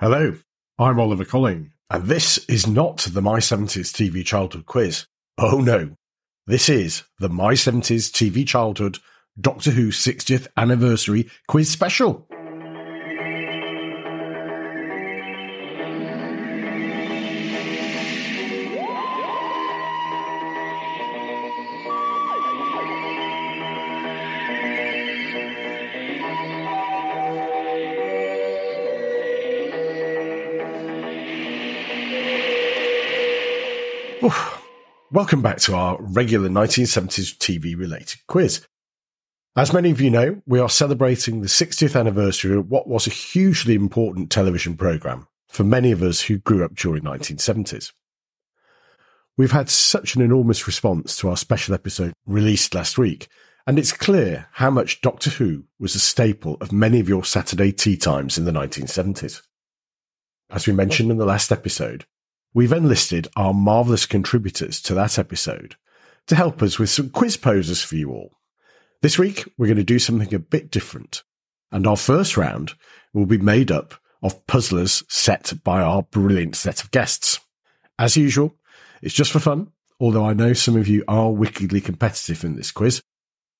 Hello, I'm Oliver Colling, and this is not the My 70s TV Childhood quiz. Oh no, this is the My 70s TV Childhood Doctor Who 60th Anniversary Quiz Special. Oof. Welcome back to our regular 1970s TV related quiz. As many of you know, we are celebrating the 60th anniversary of what was a hugely important television programme for many of us who grew up during 1970s. We've had such an enormous response to our special episode released last week, and it's clear how much Doctor Who was a staple of many of your Saturday tea times in the 1970s. As we mentioned in the last episode, we've enlisted our marvellous contributors to that episode to help us with some quiz poses for you all. This week, we're going to do something a bit different, and our first round will be made up of puzzlers set by our brilliant set of guests. As usual, it's just for fun, although I know some of you are wickedly competitive in this quiz.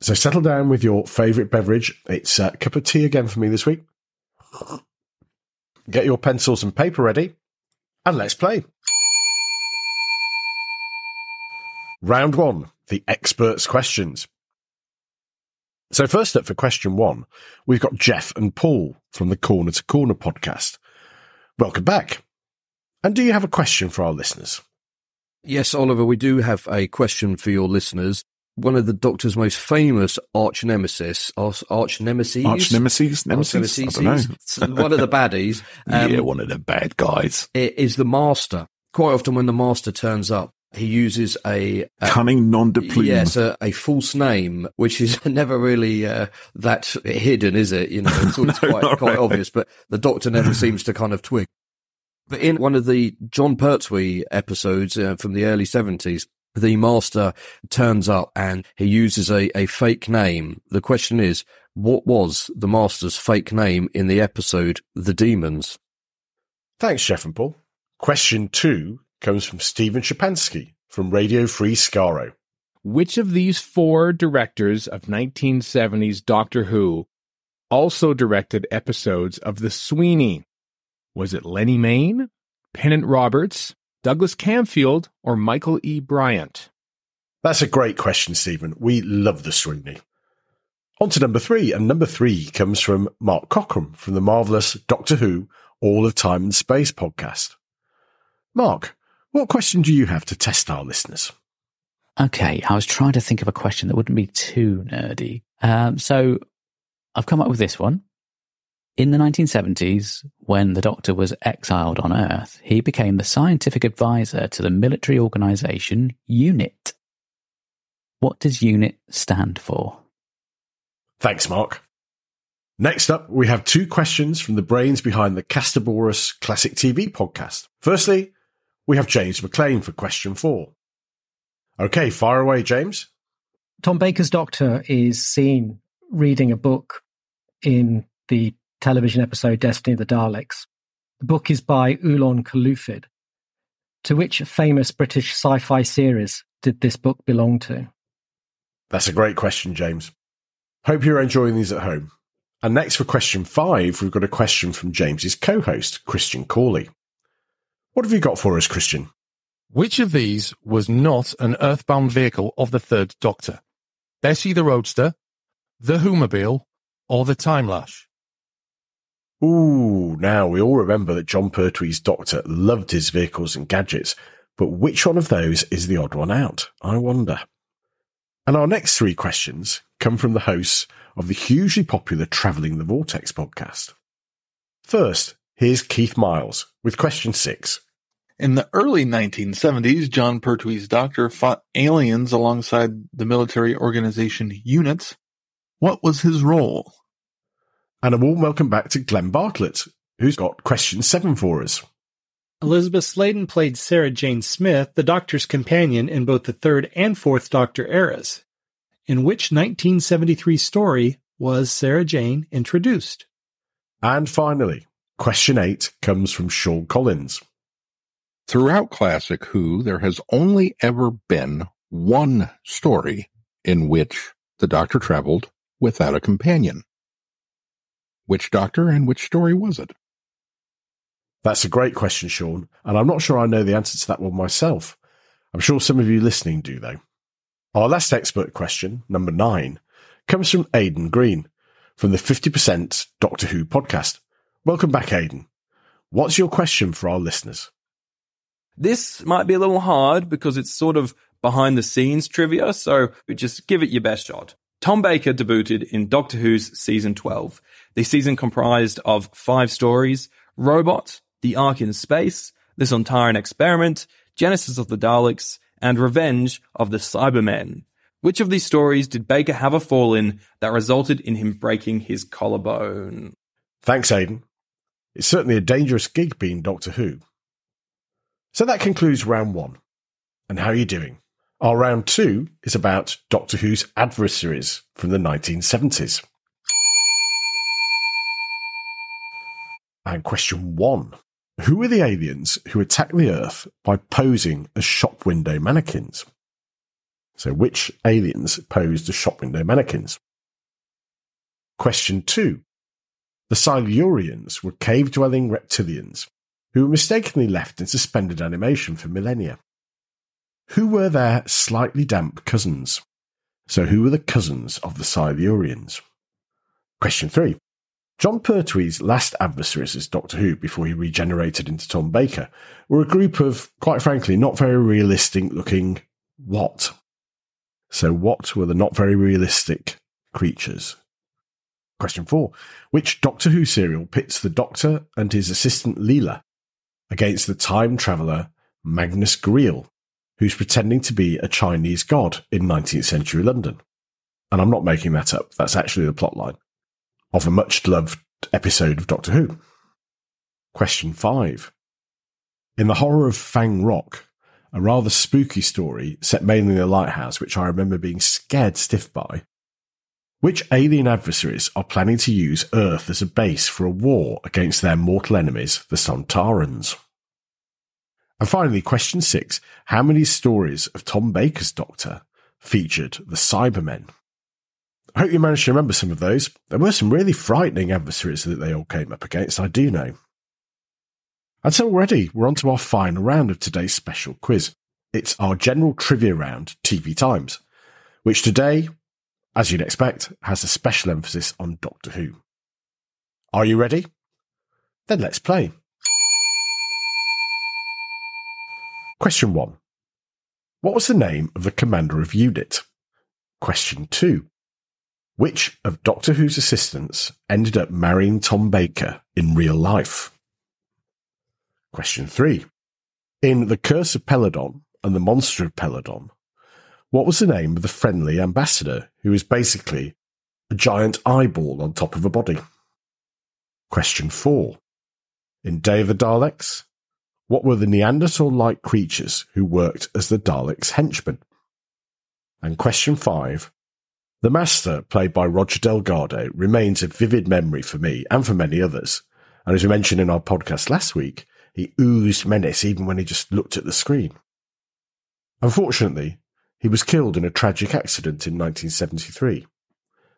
So settle down with your favourite beverage. It's a cup of tea again for me this week. Get your pencils and paper ready, and let's play. Round one, the experts' questions. So first up for question one, we've got Geoff and Paul from the Corner to Corner podcast. Welcome back. And do you have a question for our listeners? Yes, Oliver, we do have a question for your listeners. One of the Doctor's most famous arch nemesis, arch, nemesis, Arch nemesis, nemesis. I don't know. one of the baddies, um, yeah, one of the bad guys. is the Master. Quite often, when the Master turns up, he uses a, a Cunning nom de plume. Yes, a, a false name, which is never really uh, that hidden, is it? You know, it's No, quite, quite really. obvious, but the Doctor never seems to kind of twig. But in one of the Jon Pertwee episodes uh, from the early 70s, the Master turns up and he uses a, a fake name. The question is, what was the Master's fake name in the episode The Dæmons? Thanks, Geoff and Paul. Question two comes from Steven Schapansky from Radio Free Skaro. Which of these four directors of 1970s Doctor Who also directed episodes of The Sweeney? Was it Lennie Mayne, Pennant Roberts, Douglas Camfield, or Michael E. Briant? That's a great question, Steven. We love the Sweeney. On to number three, and number three comes from Mark Cockram from the marvellous Doctor Who All of Time and Space podcast. Mark, what question do you have to test our listeners? Okay, I was trying to think of a question that wouldn't be too nerdy. Um, so I've come up with this one. In the 1970s, when the Doctor was exiled on Earth, he became the scientific advisor to the military organization UNIT. What does UNIT stand for? Thanks, Mark. Next up, we have two questions from the brains behind the Kasterborous Classic TV podcast. Firstly, we have James McLean for question four. Okay, fire away, James. Tom Baker's Doctor is seen reading a book in the television episode Destiny of the Daleks. The book is by Oolon Colluphid. To which famous British sci fi series did this book belong to? That's a great question, James. Hope you're enjoying these at home. And next for question five, we've got a question from James's co-host, Christian Cawley. What have you got for us, Christian? Which of these was not an earthbound vehicle of the Third Doctor? Bessie the Roadster, the Whomobile, or the Time Lash? Ooh, now we all remember that Jon Pertwee's Doctor loved his vehicles and gadgets, but which one of those is the odd one out? I wonder. And our next three questions come from the hosts of the hugely popular Travelling the Vortex podcast. First, here's Keith Miles with question six. In the early 1970s, Jon Pertwee's doctor fought aliens alongside the military organization units. What was his role? And a warm welcome back to Glenn Bartlett, who's got question seven for us. Elizabeth Sladen played Sarah Jane Smith, the Doctor's companion in both the third and fourth Doctor eras. In which 1973 story was Sarah Jane introduced? And finally, Question 8 comes from Shaun Collins. Throughout Classic Who, there has only ever been one story in which the Doctor traveled without a companion. Which Doctor and which story was it? That's a great question, Shaun, and I'm not sure I know the answer to that one myself. I'm sure some of you listening do, though. Our last expert question, number nine, comes from Aidan Green from the 50% Doctor Who podcast. Welcome back, Aidan. What's your question for our listeners? This might be a little hard because it's sort of behind the scenes trivia, so just give it your best shot. Tom Baker debuted in Doctor Who's season 12. The season comprised of five stories Robot, The Ark in Space, The Sontaran Experiment, Genesis of the Daleks, and Revenge of the Cybermen. Which of these stories did Baker have a fall in that resulted in him breaking his collarbone? Thanks, Aidan. It's certainly a dangerous gig being Doctor Who. So that concludes round one. And how are you doing? Our round two is about Doctor Who's adversaries from the 1970s. And question one Who were the aliens who attacked the Earth by posing as shop window mannequins? So, which aliens posed as shop window mannequins? Question two The Silurians were cave dwelling reptilians who were mistakenly left in suspended animation for millennia. Who were their slightly damp cousins? So, who were the cousins of the Silurians? Question three. Jon Pertwee's last adversaries as Doctor Who before he regenerated into Tom Baker were a group of, quite frankly, not very realistic looking what? So, what were the not very realistic creatures? Question four. Which Doctor Who serial pits the Doctor and his assistant Leela against the time traveller Magnus Greel, who's pretending to be a Chinese god in 19th century London. And I'm not making that up, that's actually the plotline of a much loved episode of Doctor Who. Question 5. In the horror of Fang Rock, a rather spooky story set mainly in a lighthouse, which I remember being scared stiff by, which alien adversaries are planning to use Earth as a base for a war against their mortal enemies, the Sontarans? And finally, question six How many stories of Tom Baker's Doctor featured the Cybermen? I hope you managed to remember some of those. There were some really frightening adversaries that they all came up against, I do know. And so already we're on to our final round of today's special quiz. It's our general trivia round, TV Times, which today as you'd expect, has a special emphasis on Doctor Who. Are you ready? Then let's play. Question 1. What was the name of the commander of unit? Question 2. Which of Doctor Who's assistants ended up marrying Tom Baker in real life? Question 3. In The Curse of Peladon and The Monster of Peladon, what was the name of the friendly ambassador who is basically a giant eyeball on top of a body? Question 4. In Day of the Daleks, what were the Neanderthal-like creatures who worked as the Daleks' henchmen? And question 5. The Master, played by Roger Delgado, remains a vivid memory for me and for many others. And as we mentioned in our podcast last week, he oozed menace even when he just looked at the screen. Unfortunately, he was killed in a tragic accident in 1973.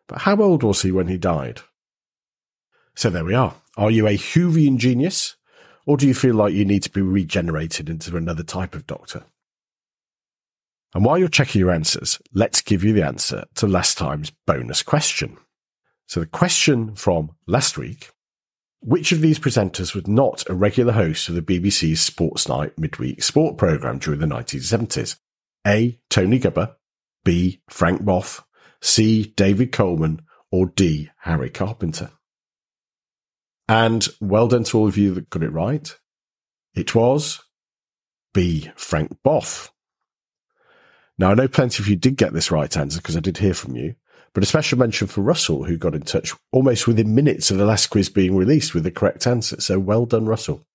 But how old was he when he died? So there we are. Are you a Whovian genius, or do you feel like you need to be regenerated into another type of doctor? And while you're checking your answers, let's give you the answer to last time's bonus question. So the question from last week which of these presenters was not a regular host of the BBC's Sports Night midweek sport programme during the 1970s? A. Tony Gubba, B. Frank Bough, C. David Coleman, or D. Harry Carpenter. And well done to all of you that got it right. It was B. Frank Bough. Now, I know plenty of you did get this right answer because I did hear from you, but a special mention for Russell, who got in touch almost within minutes of the last quiz being released with the correct answer. So well done, Russell.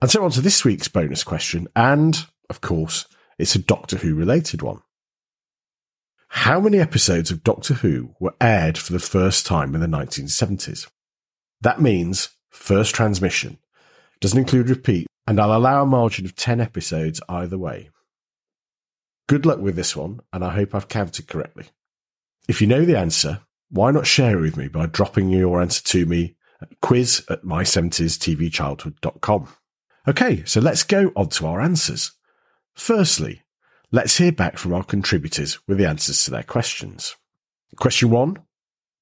And so on to this week's bonus question. And, of course, it's a Doctor Who related one. How many episodes of Doctor Who were aired for the first time in the 1970s? That means first transmission. Doesn't include repeat, and I'll allow a margin of 10 episodes either way. Good luck with this one, and I hope I've counted correctly. If you know the answer, why not share it with me by dropping your answer to me at quiz at my70stvchildhood.com. Okay, so let's go on to our answers. Firstly, let's hear back from our contributors with the answers to their questions. Question one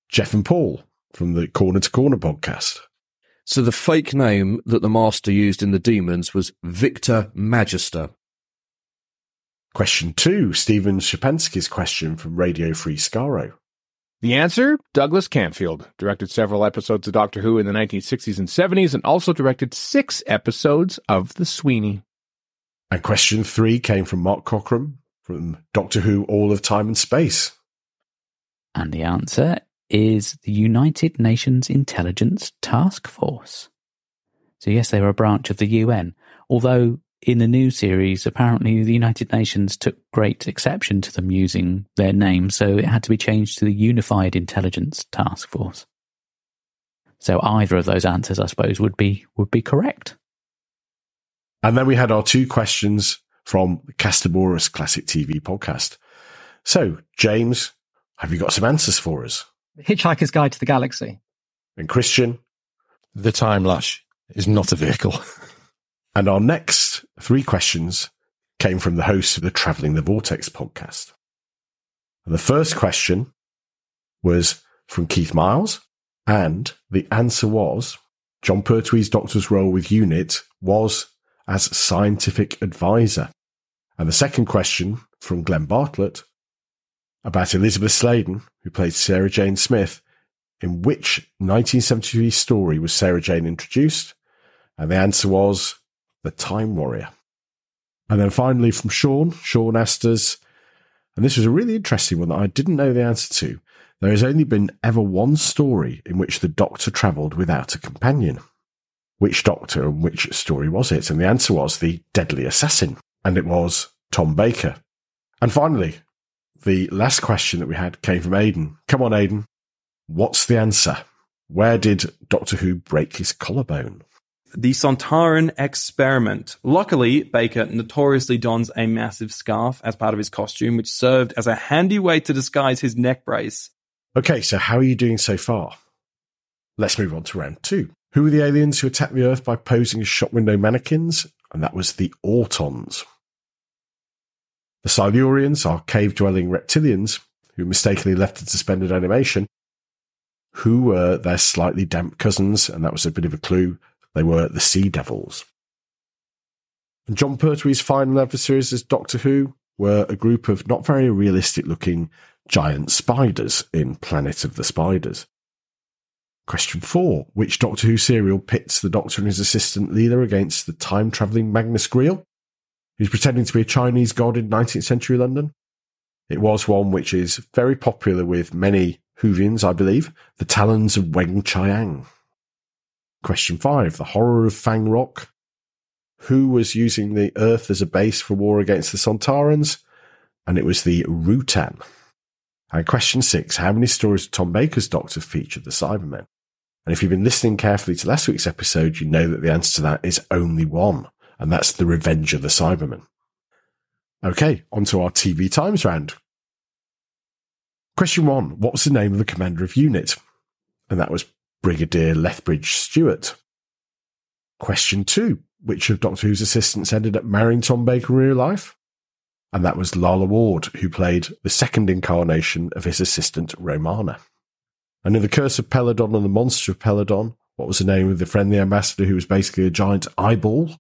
Geoff and Paul from the Corner to Corner podcast. So the fake name that the master used in the demons was Victor Magister. Question two Steven Schapansky's question from Radio Free Skaro. The answer Douglas Camfield directed several episodes of Doctor Who in the 1960s and 70s and also directed six episodes of The Sweeney. And question three came from Mark Cockram from Doctor Who All of Time and Space. And the answer is the United Nations Intelligence Task Force. So, yes, they were a branch of the UN, although in the new series, apparently the United Nations took great exception to them using their name, so it had to be changed to the Unified Intelligence Task Force. So either of those answers, I suppose, would be would be correct. And then we had our two questions from the Kasterborous Classic TV podcast. So, James, have you got some answers for us? Hitchhiker's Guide to the Galaxy. And Christian? The Time Lash is not a vehicle. and our next three questions came from the host of the Traveling the Vortex podcast. And the first question was from Keith Miles, and the answer was Jon Pertwee's doctor's role with UNIT was as scientific advisor. And the second question from Glenn Bartlett about Elizabeth Sladen, who played Sarah Jane Smith, in which 1973 story was Sarah Jane introduced? And the answer was The Time Warrior. And then finally from Shaun, Shaun us, and this was a really interesting one that I didn't know the answer to. There has only been ever one story in which the doctor travelled without a companion. Which doctor and which story was it? And the answer was The Deadly Assassin. And it was Tom Baker. And finally, the last question that we had came from Aidan. Come on, Aidan. What's the answer? Where did Doctor Who break his collarbone? The Sontaran experiment. Luckily, Baker notoriously dons a massive scarf as part of his costume, which served as a handy way to disguise his neck brace. Okay, so how are you doing so far? Let's move on to round two. Who were the aliens who attacked the Earth by posing as shop window mannequins? And that was the Autons. The Silurians are cave dwelling reptilians who mistakenly left in suspended animation, who were their slightly damp cousins, and that was a bit of a clue. They were the Sea Devils. And Jon Pertwee's final adversaries as Doctor Who were a group of not very realistic looking giant spiders in Planet of the Spiders. Question four. Which Doctor Who serial pits the Doctor and his assistant Leela against the time travelling Magnus Greel? Who's pretending to be a Chinese god in 19th century London. It was one which is very popular with many Whovians, I believe, the Talons of Weng-Chiang. Question five, the horror of Fang Rock. Who was using the Earth as a base for war against the Sontarans? And it was the Rutan. And question six, how many stories of Tom Baker's Doctor featured the Cybermen? And if you've been listening carefully to last week's episode, you know that the answer to that is only one and that's The Revenge of the Cybermen. Okay, on to our TV Times round. Question one What was the name of the commander of unit? And that was Brigadier Lethbridge Stewart. Question two Which of Doctor Who's assistants ended up marrying Tom Baker in real life? And that was Lalla Ward, who played the second incarnation of his assistant Romana. And in The Curse of Peladon and the Monster of Peladon, what was the name of the friendly ambassador who was basically a giant eyeball?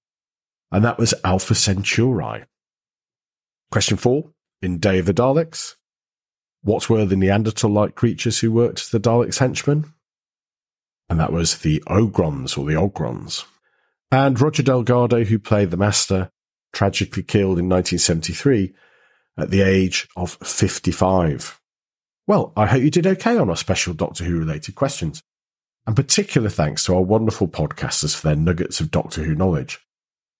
And that was Alpha Centauri. Question four In Day of the Daleks, what were the Neanderthal like creatures who worked as the Daleks' henchmen? And that was the Ogrons or the Ogrons. And Roger Delgado, who played the Master, tragically killed in 1973 at the age of 55. Well, I hope you did okay on our special Doctor Who related questions. And particular thanks to our wonderful podcasters for their nuggets of Doctor Who knowledge.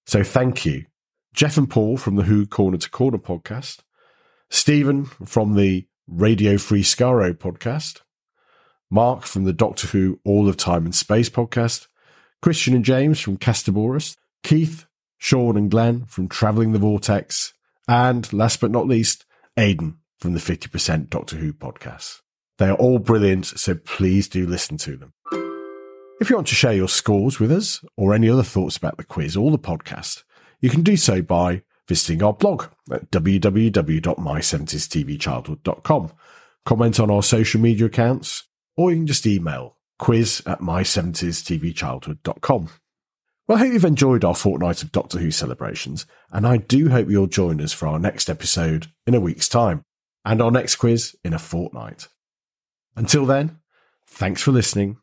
So thank you. Geoff and Paul from the Who Corner to Corner podcast, Steven from the Radio Free Skaro podcast, Mark from the Doctor Who All of Time and Space podcast, Christian and James from Kasterborous, Keith, Shaun and Glenn from Travelling the Vortex, and last but not least, Aidan from the 50% Doctor Who podcast. They are all brilliant, so please do listen to them. If you want to share your scores with us or any other thoughts about the quiz or the podcast, you can do so by visiting our blog at www.my70stvchildhood.com, comment on our social media accounts, or you can just email quiz at my70stvchildhood.com. Well, I hope you've enjoyed our fortnight of Doctor Who celebrations, and I do hope you'll join us for our next episode in a week's time, and our next quiz in a fortnight. Until then, thanks for listening,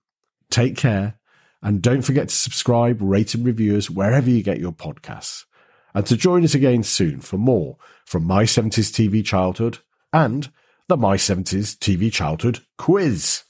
take care, and don't forget to subscribe, rate, and review us wherever you get your podcasts. And to join us again soon for more from My 70s TV Childhood and the My 70s TV Childhood Quiz.